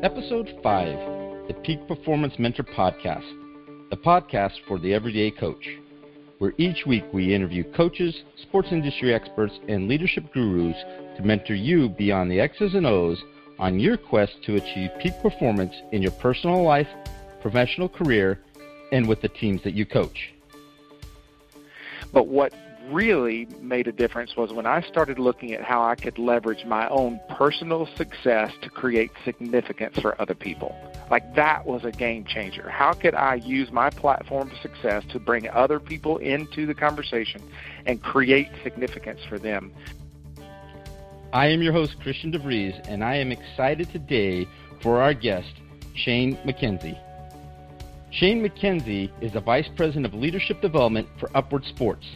Episode 5 The Peak Performance Mentor Podcast, the podcast for the everyday coach, where each week we interview coaches, sports industry experts, and leadership gurus to mentor you beyond the X's and O's on your quest to achieve peak performance in your personal life, professional career, and with the teams that you coach. But what really made a difference was when I started looking at how I could leverage my own personal success to create significance for other people. Like that was a game changer. How could I use my platform of success to bring other people into the conversation and create significance for them? I am your host, Christian DeVries, and I am excited today for our guest, Shane McKenzie. Shane McKenzie is the Vice President of Leadership Development for Upward Sports,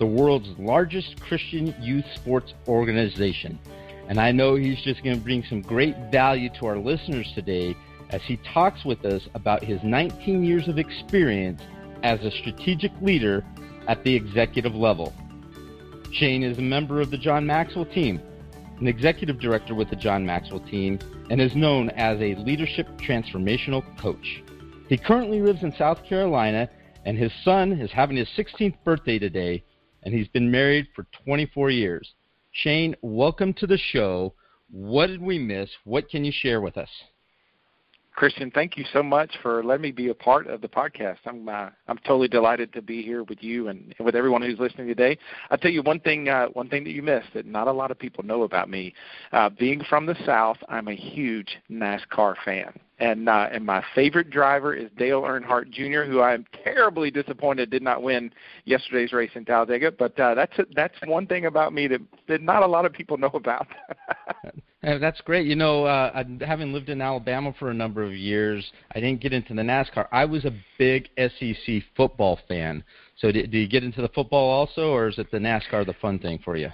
the world's largest Christian youth sports organization. And I know he's just going to bring some great value to our listeners today as he talks with us about his 19 years of experience as a strategic leader at the executive level. Shane is a member of the John Maxwell team, an executive director with the John Maxwell team, and is known as a leadership transformational coach. He currently lives in South Carolina, and his son is having his 16th birthday today, and he's been married for 24 years. Shane, welcome to the show. What did we miss? What can you share with us? Christian, thank you so much for letting me be a part of the podcast. I'm uh, I'm totally delighted to be here with you and, and with everyone who's listening today. I'll tell you one thing uh, one thing that you missed that not a lot of people know about me. Uh, being from the South, I'm a huge NASCAR fan and uh, and my favorite driver is Dale Earnhardt Jr., who I am terribly disappointed did not win yesterday's race in Talladega. But uh, that's a, that's one thing about me that, that not a lot of people know about. that's great. You know, uh, having lived in Alabama for a number of years, I didn't get into the NASCAR. I was a big SEC football fan. So, do, do you get into the football also, or is it the NASCAR the fun thing for you?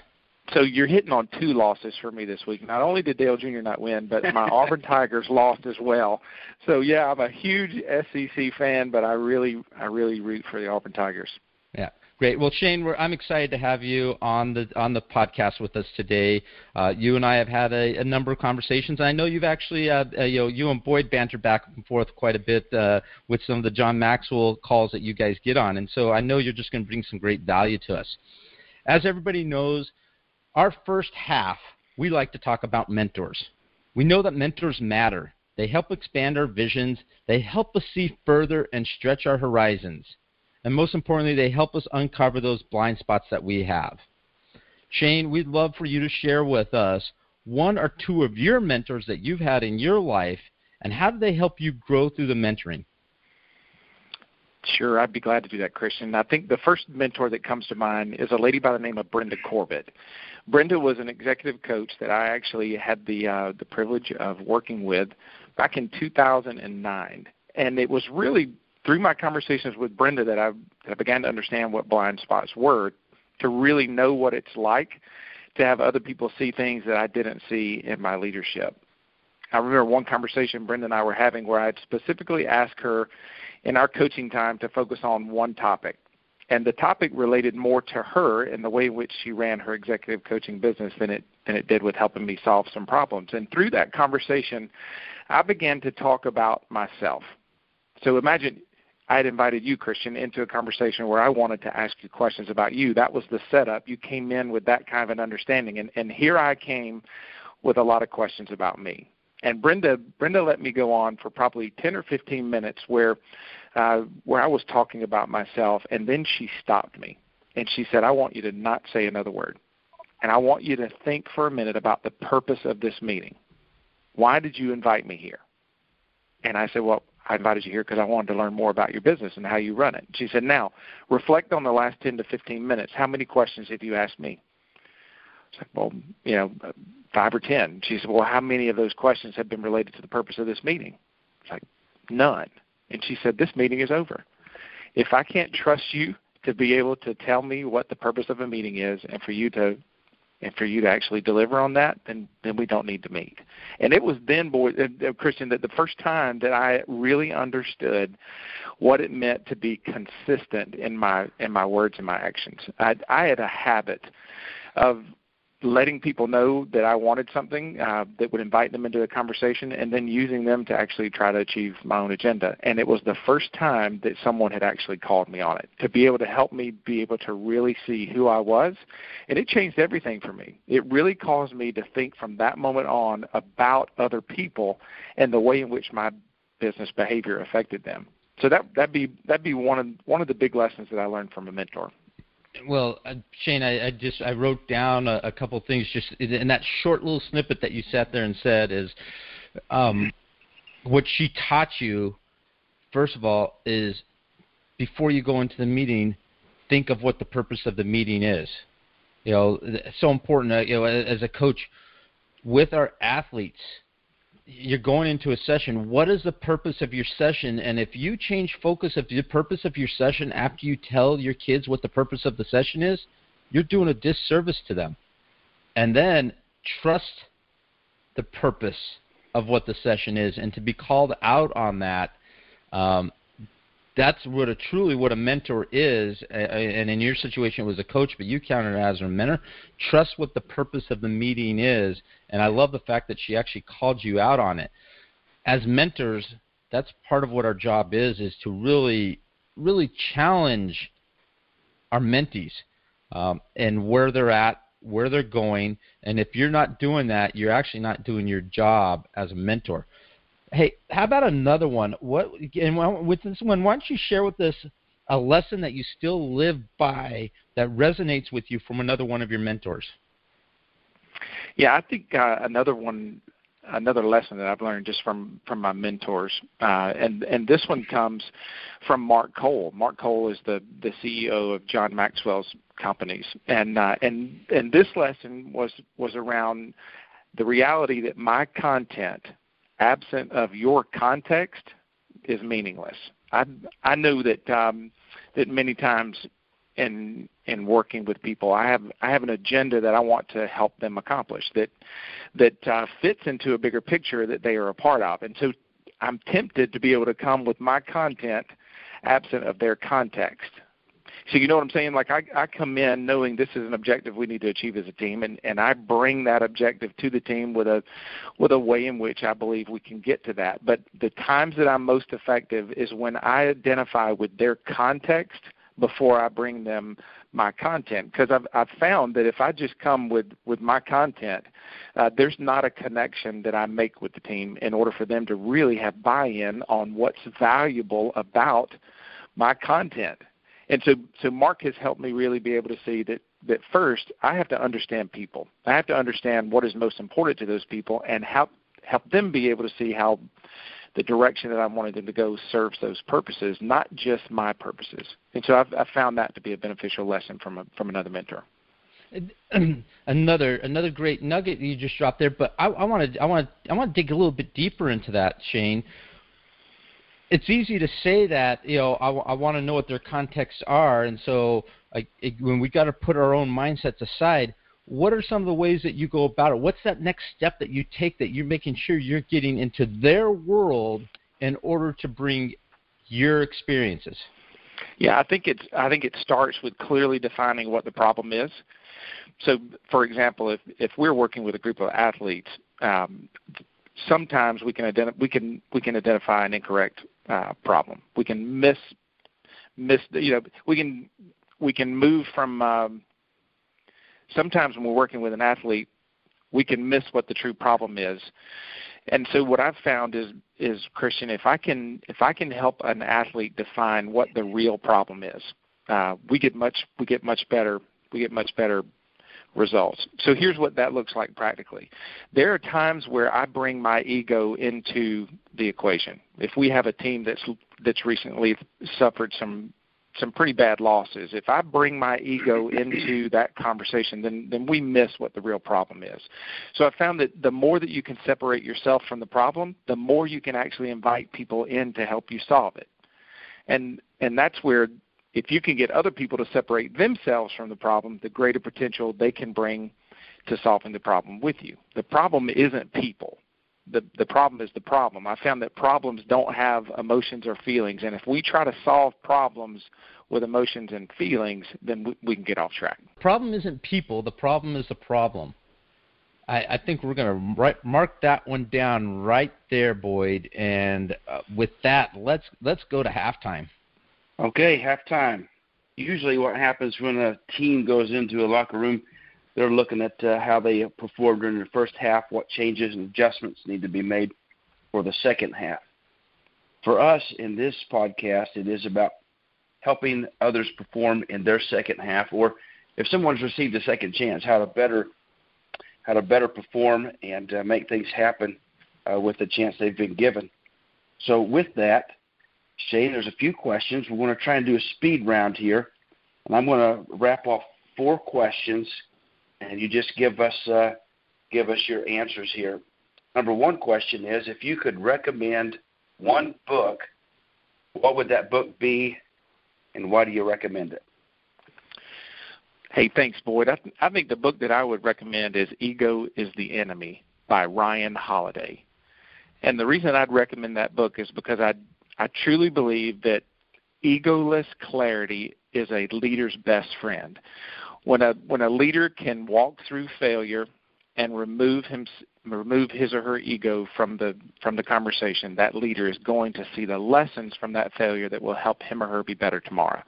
so you're hitting on two losses for me this week. Not only did Dale Jr. not win, but my Auburn Tigers lost as well. So yeah, I'm a huge SEC fan, but I really, I really root for the Auburn Tigers. Yeah. Great. Well, Shane, I'm excited to have you on the on the podcast with us today. Uh, you and I have had a, a number of conversations. I know you've actually, uh, uh, you know, you and Boyd banter back and forth quite a bit uh, with some of the John Maxwell calls that you guys get on, and so I know you're just going to bring some great value to us. As everybody knows, our first half, we like to talk about mentors. We know that mentors matter. They help expand our visions, they help us see further and stretch our horizons. And most importantly, they help us uncover those blind spots that we have. Shane, we'd love for you to share with us one or two of your mentors that you've had in your life, and how do they help you grow through the mentoring? Sure, I'd be glad to do that, Christian. I think the first mentor that comes to mind is a lady by the name of Brenda Corbett. Brenda was an executive coach that I actually had the uh, the privilege of working with back in 2009, and it was really through my conversations with Brenda that I, I began to understand what blind spots were, to really know what it's like to have other people see things that I didn't see in my leadership. I remember one conversation Brenda and I were having where I specifically asked her in our coaching time to focus on one topic and the topic related more to her and the way in which she ran her executive coaching business than it than it did with helping me solve some problems. And through that conversation, I began to talk about myself. So imagine I had invited you, Christian, into a conversation where I wanted to ask you questions about you. That was the setup. You came in with that kind of an understanding, and, and here I came with a lot of questions about me. And Brenda, Brenda let me go on for probably 10 or 15 minutes where uh, where I was talking about myself, and then she stopped me, and she said, "I want you to not say another word, and I want you to think for a minute about the purpose of this meeting. Why did you invite me here?" And I said, "Well, I invited you here because I wanted to learn more about your business and how you run it." She said, "Now, reflect on the last 10 to 15 minutes. How many questions have you asked me?" I said, "Well, you know, five or ten. She said, "Well, how many of those questions have been related to the purpose of this meeting?" It's like none. And she said, This meeting is over. If I can't trust you to be able to tell me what the purpose of a meeting is and for you to and for you to actually deliver on that, then then we don't need to meet. And it was then, boy, uh, uh, Christian, that the first time that I really understood what it meant to be consistent in my in my words and my actions. I, I had a habit of letting people know that I wanted something uh, that would invite them into a conversation, and then using them to actually try to achieve my own agenda. And it was the first time that someone had actually called me on it to be able to help me be able to really see who I was, and it changed everything for me. It really caused me to think from that moment on about other people and the way in which my business behavior affected them. So that that'd be that'd be one of one of the big lessons that I learned from a mentor. Well, uh, Shane, I, I just I wrote down a, a couple things just in that short little snippet that you sat there and said is um, what she taught you. First of all, is before you go into the meeting, think of what the purpose of the meeting is. You know, it's so important. Uh, you know, as a coach, with our athletes, you're going into a session. What is the purpose of your session? And if you change focus of the purpose of your session after you tell your kids what the purpose of the session is, you're doing a disservice to them. And then trust the purpose of what the session is, and to be called out on that. Um, that's what a truly what a mentor is. And in your situation, it was a coach, but you counted it as a mentor. Trust what the purpose of the meeting is, and I love the fact that she actually called you out on it. As mentors, that's part of what our job is: is to really, really challenge our mentees um, and where they're at, where they're going. And if you're not doing that, you're actually not doing your job as a mentor. Hey, how about another one? What and with this one, why don't you share with us a lesson that you still live by that resonates with you from another one of your mentors? Yeah, I think uh, another one, another lesson that I've learned just from from my mentors, uh, and and this one comes from Mark Cole. Mark Cole is the the CEO of John Maxwell's companies, and uh, and and this lesson was was around the reality that my content absent of your context is meaningless. I I know that um, that many times in in working with people, I have I have an agenda that I want to help them accomplish that that uh, fits into a bigger picture that they are a part of, and so I'm tempted to be able to come with my content absent of their context so you know what I'm saying? Like I, I come in knowing this is an objective we need to achieve as a team, and and I bring that objective to the team with a with a way in which I believe we can get to that. But the times that I'm most effective is when I identify with their context before I bring them my content because I've I've found that if I just come with with my content, uh, there's not a connection that I make with the team in order for them to really have buy-in on what's valuable about my content. And so, so Mark has helped me really be able to see that that first I have to understand people. I have to understand what is most important to those people and help help them be able to see how the direction that I'm wanting them to go serves those purposes, not just my purposes. And so I've, I've found that to be a beneficial lesson from a, from another mentor. another another great nugget you just dropped there, but I want to I want to I want to dig a little bit deeper into that, Shane it's easy to say that you know I, I want to know what their contexts are, and so I, it, when we got to put our own mindsets aside, what are some of the ways that you go about it? What's that next step that you take that you're making sure you're getting into their world in order to bring your experiences? Yeah, I think it's I think it starts with clearly defining what the problem is. So, for example, if if we're working with a group of athletes, um, sometimes we can identify we can we can identify an incorrect uh, problem. We can miss miss you know we can we can move from um, sometimes when we're working with an athlete we can miss what the true problem is. And so what I've found is is Christian if I can if I can help an athlete define what the real problem is, uh, we get much we get much better we get much better results. So here's what that looks like practically. There are times where I bring my ego into the equation. If we have a team that's that's recently suffered some some pretty bad losses, if I bring my ego into that conversation, then then we miss what the real problem is. So I found that the more that you can separate yourself from the problem, the more you can actually invite people in to help you solve it. And and that's where if you can get other people to separate themselves from the problem, the greater potential they can bring to solving the problem with you. The problem isn't people. the the problem is the problem. I found that problems don't have emotions or feelings, and if we try to solve problems with emotions and feelings, then we, we can get off track. The problem isn't people. The problem is the problem. I, I think we're going to mark that one down right there, Boyd. And uh, with that, let's let's go to halftime. Okay, halftime. Usually, what happens when a team goes into a locker room, they're looking at uh, how they performed during the first half, what changes and adjustments need to be made for the second half. For us in this podcast, it is about helping others perform in their second half, or if someone's received a second chance, how to better how to better perform and uh, make things happen uh, with the chance they've been given. So, with that, Shane, there's a few questions. We're going to try and do a speed round here, and I'm going to wrap off four questions, and you just give us uh, give us your answers here. Number one question is: If you could recommend one book, what would that book be, and why do you recommend it? Hey, thanks, Boyd. I, I think the book that I would recommend is Ego is the Enemy by Ryan Holiday. And the reason I'd recommend that book is because I I truly believe that egoless clarity is a leader's best friend. When a when a leader can walk through failure and remove him remove his or her ego from the from the conversation, that leader is going to see the lessons from that failure that will help him or her be better tomorrow.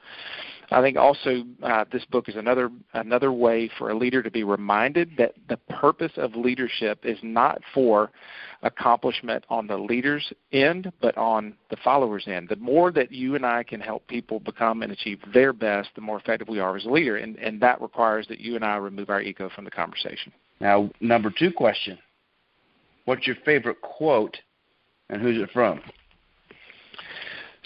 I think also uh, this book is another another way for a leader to be reminded that the purpose of leadership is not for accomplishment on the leader's end, but on the follower's end. The more that you and I can help people become and achieve their best, the more effective we are as a leader, and, and that requires that you and I remove our ego from the conversation. Now, number two question: What's your favorite quote, and who's it from?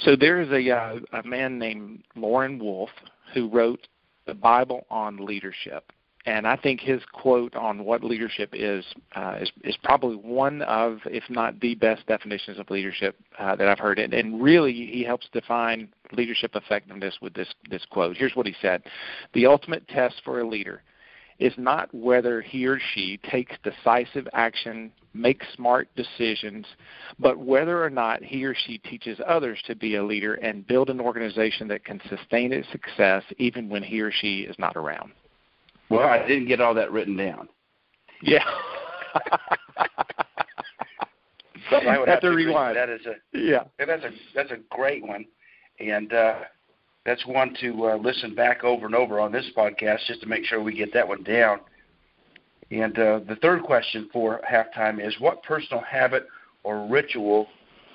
So there is a uh, a man named Lauren Wolf who wrote the Bible on leadership, and I think his quote on what leadership is uh, is is probably one of, if not the best definitions of leadership uh, that I've heard. And, and really, he helps define leadership effectiveness with this this quote. Here's what he said: "The ultimate test for a leader is not whether he or she takes decisive action, makes smart decisions, but whether or not he or she teaches others to be a leader and build an organization that can sustain its success even when he or she is not around. Well, I didn't get all that written down. Yeah. so I would have, have to rewind. That is a yeah. That's a that's a great one, and uh, that's one to uh, listen back over and over on this podcast just to make sure we get that one down. And uh, the third question for halftime is what personal habit or ritual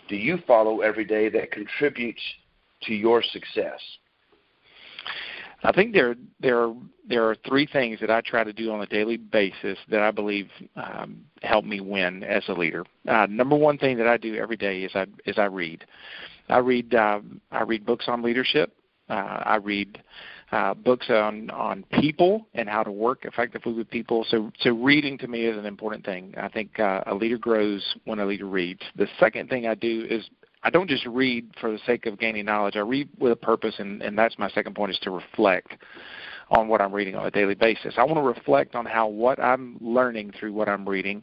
do you follow every day that contributes to your success? I think there there there are three things that I try to do on a daily basis that I believe um, help me win as a leader. Uh, number one thing that I do every day is I is I read. I read uh, I read books on leadership. Uh, I read uh, books on on people and how to work effectively with people. So so reading to me is an important thing. I think uh, a leader grows when a leader reads. The second thing I do is I don't just read for the sake of gaining knowledge. I read with a purpose, and, and that's my second point is to reflect on what I'm reading on a daily basis. I want to reflect on how what I'm learning through what I'm reading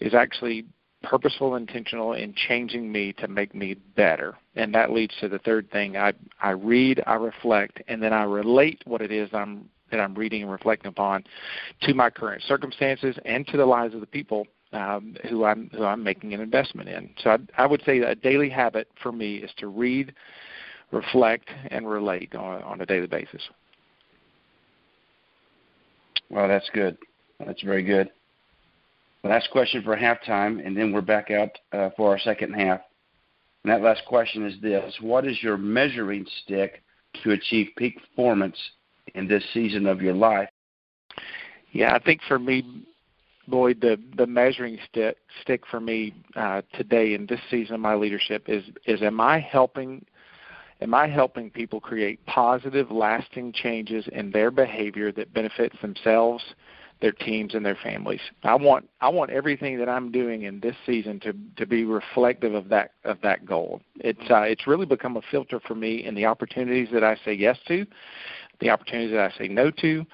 is actually purposeful, intentional in changing me to make me better. And that leads to the third thing. I I read, I reflect, and then I relate what it is I'm that I'm reading and reflecting upon to my current circumstances and to the lives of the people um, who I'm who I'm making an investment in. So I, I would say a daily habit for me is to read, reflect, and relate on, on a daily basis. Well, that's good. That's very good. Last question for halftime, and then we're back out uh, for our second half. And that last question is this What is your measuring stick to achieve peak performance in this season of your life? Yeah, I think for me, Boyd, the the measuring stick stick for me uh, today in this season of my leadership is is am I helping am I helping people create positive, lasting changes in their behavior that benefits themselves, their teams and their families. I want I want everything that I'm doing in this season to to be reflective of that of that goal. It's uh, it's really become a filter for me in the opportunities that I say yes to, the opportunities that I say no to,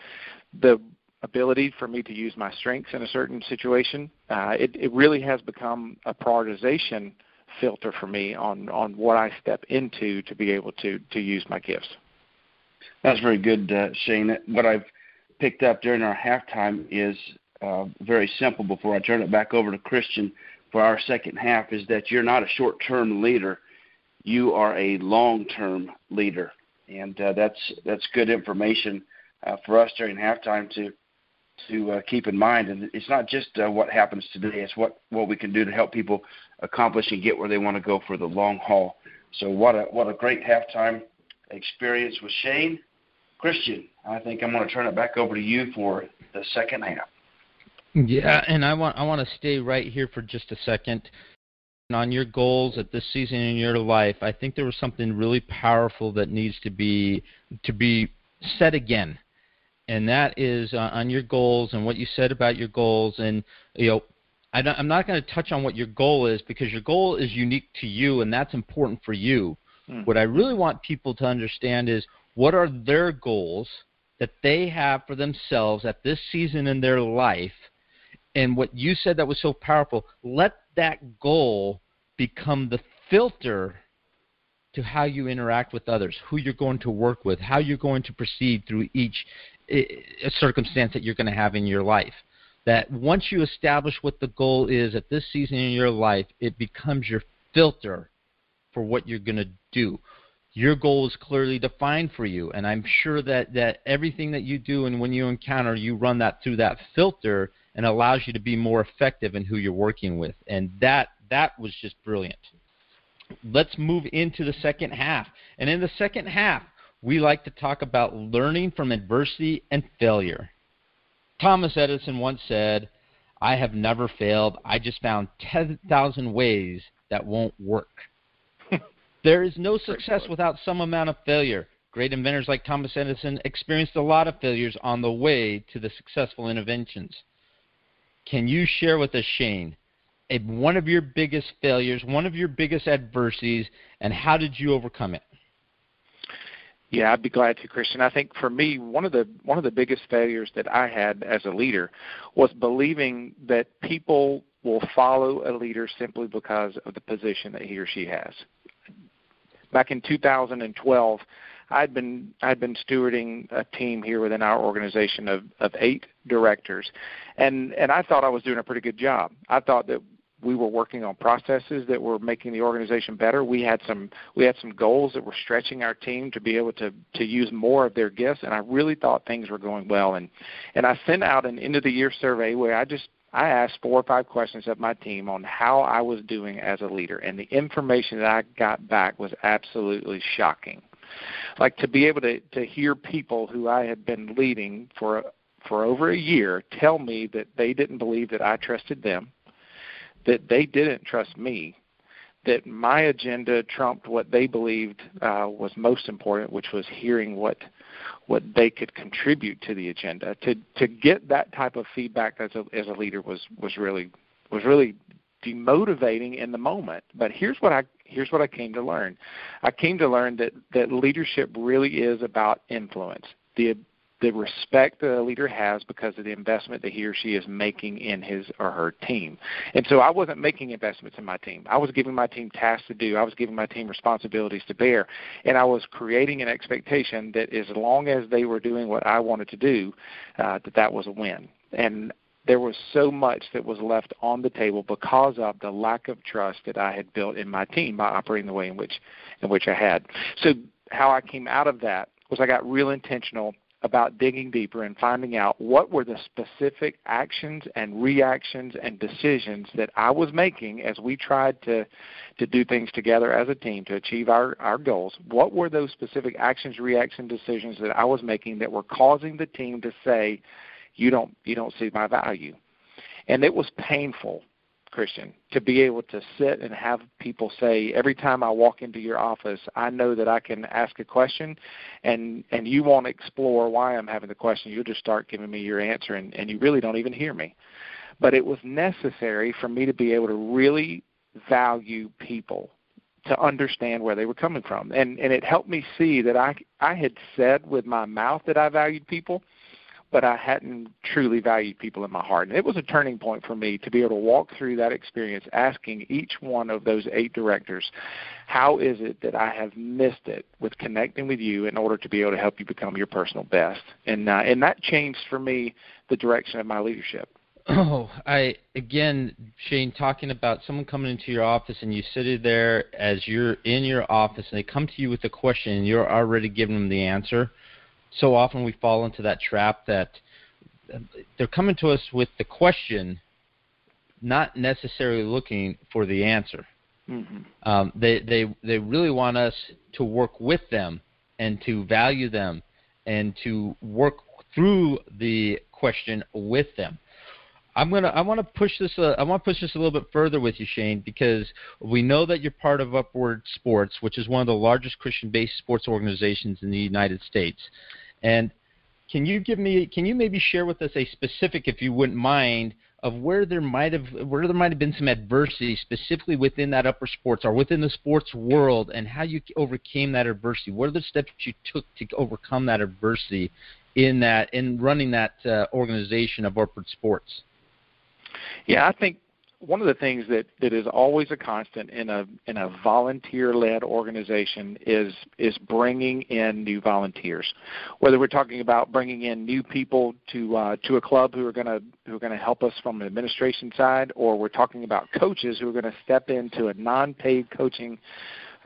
the ability for me to use my strengths in a certain situation. Uh, it, it really has become a prioritization filter for me on on what I step into to be able to to use my gifts. That's very good, uh, Shane. What I've picked up during our halftime is uh, very simple. Before I turn it back over to Christian for our second half, is that you're not a short-term leader, you are a long-term leader, and uh, that's that's good information uh, for us during halftime to to uh, keep in mind. And it's not just uh, what happens today; it's what what we can do to help people accomplish and get where they want to go for the long haul. So what a what a great halftime experience with Shane. Christian, I think I'm going to turn it back over to you for the second half. Yeah, and I want I want to stay right here for just a second on your goals at this season in your life. I think there was something really powerful that needs to be to be said again and that is uh, on your goals and what you said about your goals. And you know, I am not going to touch on what your goal is because your goal is unique to you, and that's important for you. Mm. What I really want people to understand is what are their goals that they have for themselves at this season in their life. And what you said that was so powerful, let that goal become the filter to how you interact with others, who you're going to work with, how you're going to proceed through each eh, eh, circumstance that you're going to have in your life. That once you establish what the goal is at this season in your life, it becomes your filter for what you're going to do. Your goal is clearly defined for you, and I'm sure that, that everything that you do and when you encounter, you run that through that filter and allows you to be more effective in who you're working with. And that that was just brilliant. Let's move into the second half. And in the second half, we like to talk about learning from adversity and failure. Thomas Edison once said, I have never failed. I just found 10,000 ways that won't work. There is no success without some amount of failure. Great inventors like Thomas Edison experienced a lot of failures on the way to the successful inventions. Can you share with us, Shane, one of your biggest failures, one of your biggest adversities, and how did you overcome it? Yeah, I'd be glad to, Christian. I think for me, one of the one of the biggest failures that I had as a leader was believing that people will follow a leader simply because of the position that he or she has. Back in 2012, I'd been I'd been stewarding a team here within our organization of of eight directors, and and I thought I was doing a pretty good job. I thought that we were working on processes that were making the organization better. We had some we had some goals that were stretching our team to be able to to use more of their gifts, and I really thought things were going well. And and I sent out an end of the year survey where I just I asked four or five questions of my team on how I was doing as a leader, and the information that I got back was absolutely shocking. Like to be able to to hear people who I had been leading for for over a year tell me that they didn't believe that I trusted them that they didn't trust me, that my agenda trumped what they believed uh, was most important, which was hearing what what they could contribute to the agenda. To to get that type of feedback as a as a leader was was really was really demotivating in the moment. But here's what I here's what I came to learn. I came to learn that that leadership really is about influence. The the respect that a leader has because of the investment that he or she is making in his or her team. And so I wasn't making investments in my team. I was giving my team tasks to do. I was giving my team responsibilities to bear. And I was creating an expectation that as long as they were doing what I wanted to do, uh, that that was a win. And there was so much that was left on the table because of the lack of trust that I had built in my team by operating the way in which in which I had. So how I came out of that was I got real intentional about digging deeper and finding out what were the specific actions and reactions and decisions that I was making as we tried to to do things together as a team to achieve our, our goals. What were those specific actions, reaction decisions that I was making that were causing the team to say, You don't you don't see my value? And it was painful Christian, to be able to sit and have people say every time I walk into your office, I know that I can ask a question, and and you won't explore why I'm having the question. You'll just start giving me your answer, and and you really don't even hear me. But it was necessary for me to be able to really value people to understand where they were coming from and and it helped me see that i i had said with my mouth that i valued people but I hadn't truly valued people in my heart. And it was a turning point for me to be able to walk through that experience asking each one of those eight directors, how is it that I have missed it with connecting with you in order to be able to help you become your personal best? And uh, and that changed for me the direction of my leadership. Oh, I again, Shane, talking about someone coming into your office and you sit there as you're in your office and they come to you with a question and you're already giving them the answer so often we fall into that trap that they're coming to us with the question, not necessarily looking for the answer. Mm-hmm. Um, they they they really want us to work with them and to value them and to work through the question with them. I'm gonna I want to push this uh, I want to push this a little bit further with you, Shane, because we know that you're part of Upward Sports, which is one of the largest Christian-based sports organizations in the United States. And can you give me can you maybe share with us a specific, if you wouldn't mind, of where there might have where there might have been some adversity specifically within that Upward Sports or within the sports world and how you overcame that adversity? What are the steps you took to overcome that adversity in that in running that uh, organization of Upward Sports? Yeah i think one of the things that, that is always a constant in a in a volunteer led organization is is bringing in new volunteers. Whether we're talking about bringing in new people to uh, to a club who are going to who are going to help us from the administration side, or we're talking about coaches who are going to step into a non paid coaching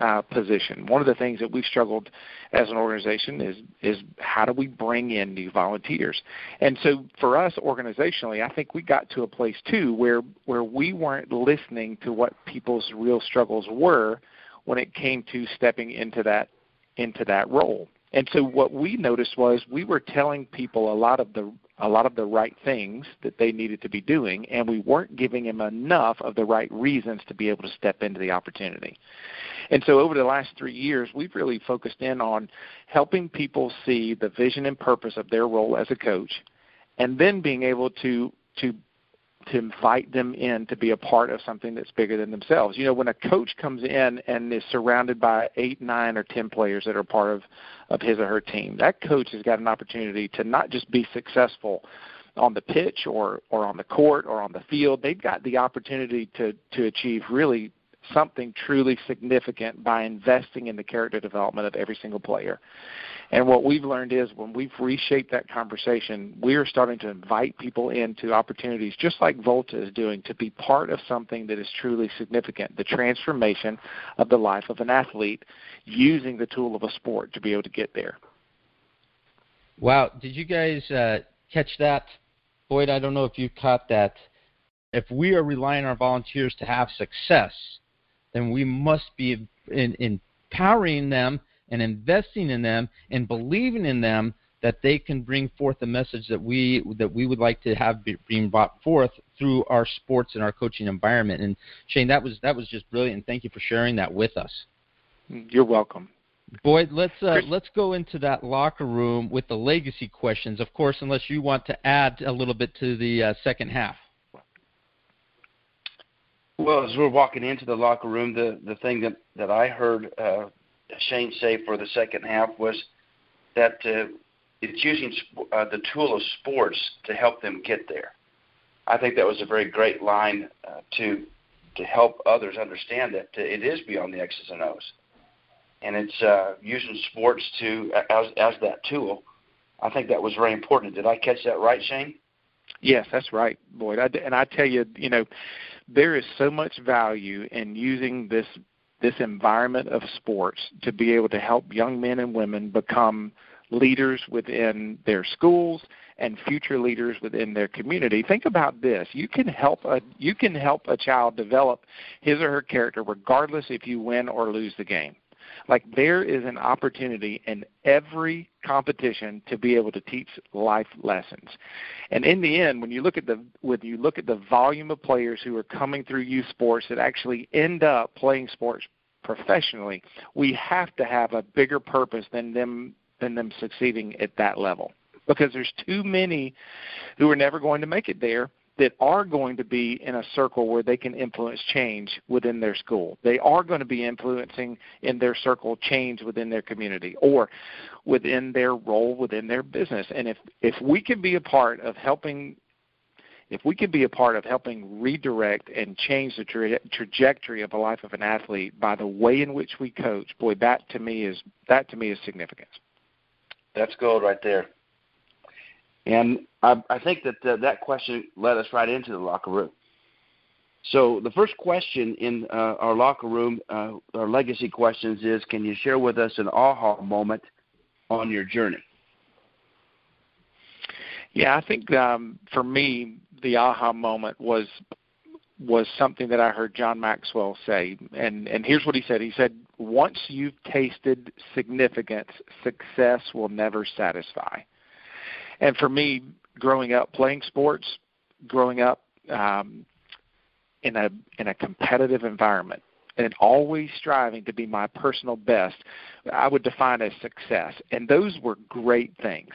uh, position. One of the things that we've struggled as an organization is is how do we bring in new volunteers? And so for us organizationally, I think we got to a place too where where we weren't listening to what people's real struggles were when it came to stepping into that into that role. And so what we noticed was we were telling people a lot of the a lot of the right things that they needed to be doing, and we weren't giving them enough of the right reasons to be able to step into the opportunity. And so over the last three years, we've really focused in on helping people see the vision and purpose of their role as a coach, and then being able to to to invite them in to be a part of something that's bigger than themselves. You know, when a coach comes in and is surrounded by eight, nine, or ten players that are part of of his or her team, that coach has got an opportunity to not just be successful on the pitch or or on the court or on the field. They've got the opportunity to to achieve really something truly significant by investing in the character development of every single player. And what we've learned is when we've reshaped that conversation, we are starting to invite people into opportunities just like Volta is doing to be part of something that is truly significant, the transformation of the life of an athlete using the tool of a sport to be able to get there. Wow, did you guys uh, catch that? Boyd, I don't know if you caught that. If we are relying on our volunteers to have success, then we must be in, empowering them and investing in them and believing in them that they can bring forth the message that we that we would like to have be, being brought forth through our sports and our coaching environment. And Shane, that was that was just brilliant. Thank you for sharing that with us. You're welcome. Boyd, let's uh, let's go into that locker room with the legacy questions. Of course, unless you want to add a little bit to the uh, second half. Well, as we're walking into the locker room, the the thing that that I heard uh, Shane say for the second half was that uh, it's using sp- uh, the tool of sports to help them get there. I think that was a very great line uh, to to help others understand that it is beyond the X's and O's, and it's uh, using sports to as as that tool. I think that was very important. Did I catch that right, Shane? Yes, that's right, Boyd. I, and I tell you, you know, there is so much value in using this this environment of sports to be able to help young men and women become leaders within their schools and future leaders within their community. Think about this. You can help a you can help a child develop his or her character regardless if you win or lose the game. Like there is an opportunity in every competition to be able to teach life lessons. And in the end, when you look at the when you look at the volume of players who are coming through youth sports that actually end up playing sports professionally, we have to have a bigger purpose than them than them succeeding at that level. Because there's too many who are never going to make it there that are going to be in a circle where they can influence change within their school. They are going to be influencing in their circle change within their community or within their role within their business. And if if we can be a part of helping if we can be a part of helping redirect and change the tra- trajectory of the life of an athlete by the way in which we coach, boy, that to me is that to me is significant. That's gold right there. And I, I think that uh, that question led us right into the locker room. So the first question in uh, our locker room, uh, our legacy questions is, can you share with us an aha moment on your journey? Yeah, I think um, for me, the aha moment was was something that I heard John Maxwell say, and and here's what he said. He said, "Once you've tasted significance, success will never satisfy." And for me, growing up playing sports, growing up um, in a in a competitive environment, and always striving to be my personal best, I would define as success. And those were great things.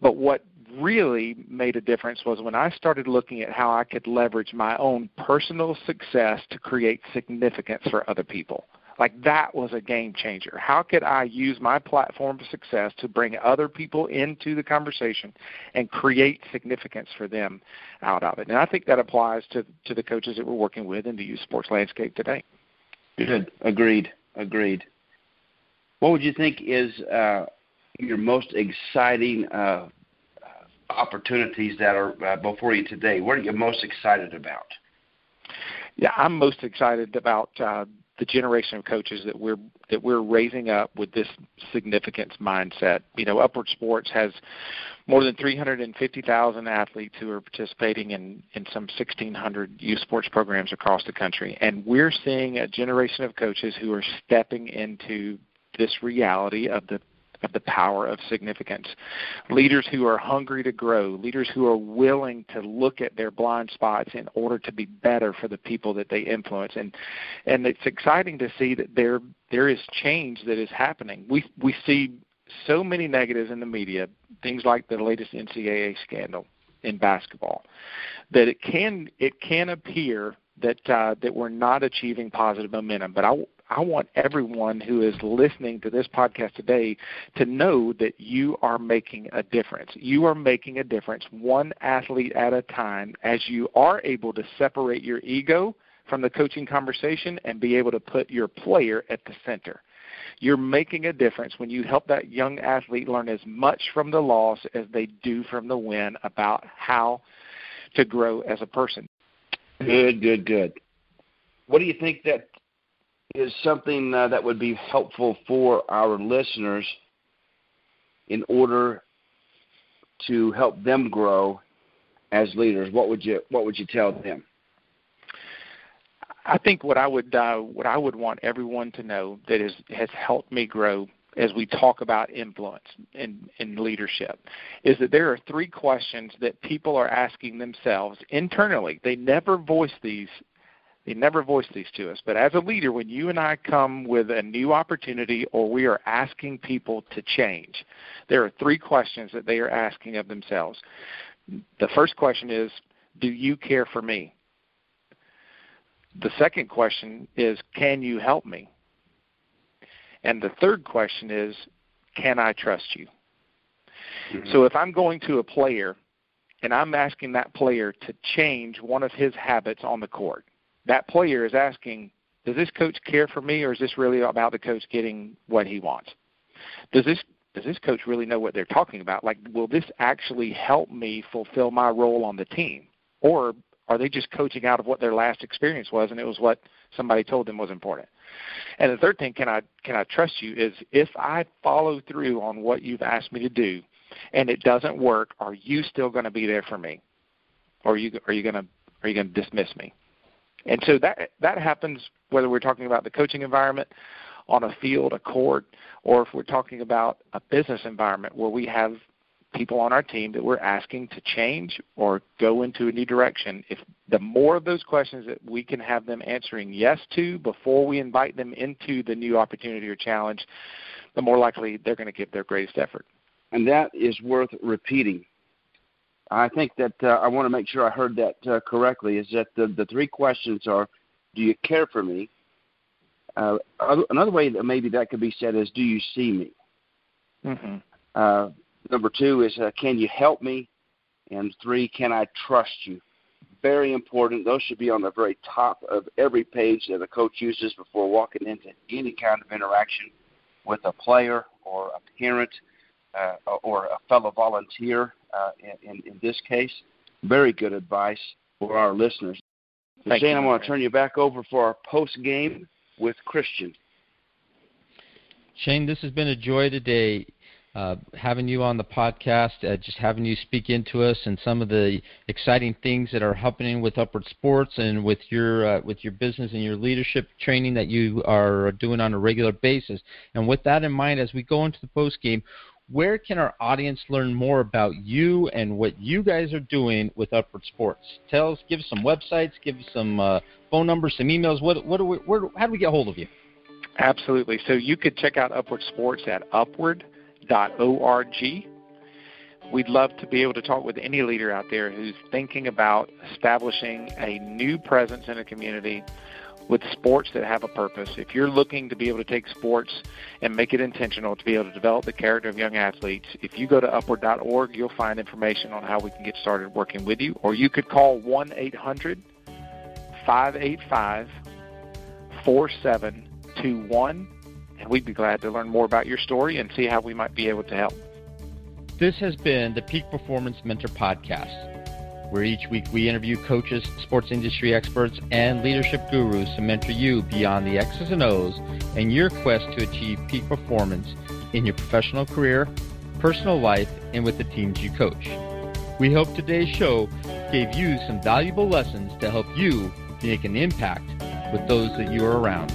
But what really made a difference was when I started looking at how I could leverage my own personal success to create significance for other people. Like that was a game changer. How could I use my platform of success to bring other people into the conversation and create significance for them out of it? And I think that applies to to the coaches that we're working with in the youth sports landscape today. Good. Agreed. Agreed. What would you think is uh, your most exciting uh, opportunities that are uh, before you today? What are you most excited about? Yeah, I'm most excited about uh, the generation of coaches that we're that we're raising up with this significance mindset. You know, Upward Sports has more than 350,000 athletes who are participating in in some 1,600 youth sports programs across the country, and we're seeing a generation of coaches who are stepping into this reality of the the power of significance. Leaders who are hungry to grow, leaders who are willing to look at their blind spots in order to be better for the people that they influence. And and it's exciting to see that there there is change that is happening. We we see so many negatives in the media, things like the latest NCAA scandal in basketball, that it can it can appear that uh, that we're not achieving positive momentum. But I I want everyone who is listening to this podcast today to know that you are making a difference. You are making a difference one athlete at a time as you are able to separate your ego from the coaching conversation and be able to put your player at the center. You're making a difference when you help that young athlete learn as much from the loss as they do from the win about how to grow as a person. Good, good, good. What do you think that is something uh, that would be helpful for our listeners in order to help them grow as leaders? What would you What would you tell them? I think what I would uh, what I would want everyone to know that is, has helped me grow as we talk about influence and, in leadership is that there are three questions that people are asking themselves internally. They never voice these they never voice these to us. But as a leader, when you and I come with a new opportunity or we are asking people to change, there are three questions that they are asking of themselves. The first question is, Do you care for me? The second question is, Can you help me? And the third question is, Can I trust you? Mm-hmm. So if I'm going to a player and I'm asking that player to change one of his habits on the court, that player is asking, does this coach care for me, or is this really about the coach getting what he wants? Does this does this coach really know what they're talking about? Like, will this actually help me fulfill my role on the team, or are they just coaching out of what their last experience was, and it was what somebody told them was important? And the third thing, can I can I trust you? Is if I follow through on what you've asked me to do, and it doesn't work, are you still going to be there for me, or are you are you going to are you going to dismiss me? And so that that happens whether we're talking about the coaching environment on a field, a court, or if we're talking about a business environment where we have people on our team that we're asking to change or go into a new direction. If the more of those questions that we can have them answering yes to before we invite them into the new opportunity or challenge, the more likely they're going to give their greatest effort. And that is worth repeating. I think that uh, I want to make sure I heard that uh, correctly. Is that the the three questions are: Do you care for me? Uh, another way that maybe that could be said is, Do you see me? Mm-hmm. Uh, number two is, uh, Can you help me? And three, Can I trust you? Very important. Those should be on the very top of every page that a coach uses before walking into any kind of interaction with a player or a parent uh, or a fellow volunteer uh, in, in this case. Very good advice for our listeners. So Shane, I'm going to turn you back over for our post game with Christian. Shane, this has been a joy today. Uh, having you on the podcast, uh, just having you speak into us and some of the exciting things that are happening with Upward Sports and with your uh, with your business and your leadership training that you are doing on a regular basis. And with that in mind, as we go into the post game, where can our audience learn more about you and what you guys are doing with Upward Sports? Tell us, give us some websites, give us some uh, phone numbers, some emails. What, what do we, where, how do we get hold of you? Absolutely. So you could check out Upward Sports at upward.org. We'd love to be able to talk with any leader out there who's thinking about establishing a new presence in a community with sports that have a purpose. If you're looking to be able to take sports and make it intentional to be able to develop the character of young athletes, if you go to upward.org, you'll find information on how we can get started working with you. Or you could call 1 800 585 4721, and we'd be glad to learn more about your story and see how we might be able to help. This has been the Peak Performance Mentor Podcast where each week we interview coaches, sports industry experts, and leadership gurus to mentor you beyond the X's and O's in your quest to achieve peak performance in your professional career, personal life, and with the teams you coach. We hope today's show gave you some valuable lessons to help you make an impact with those that you are around.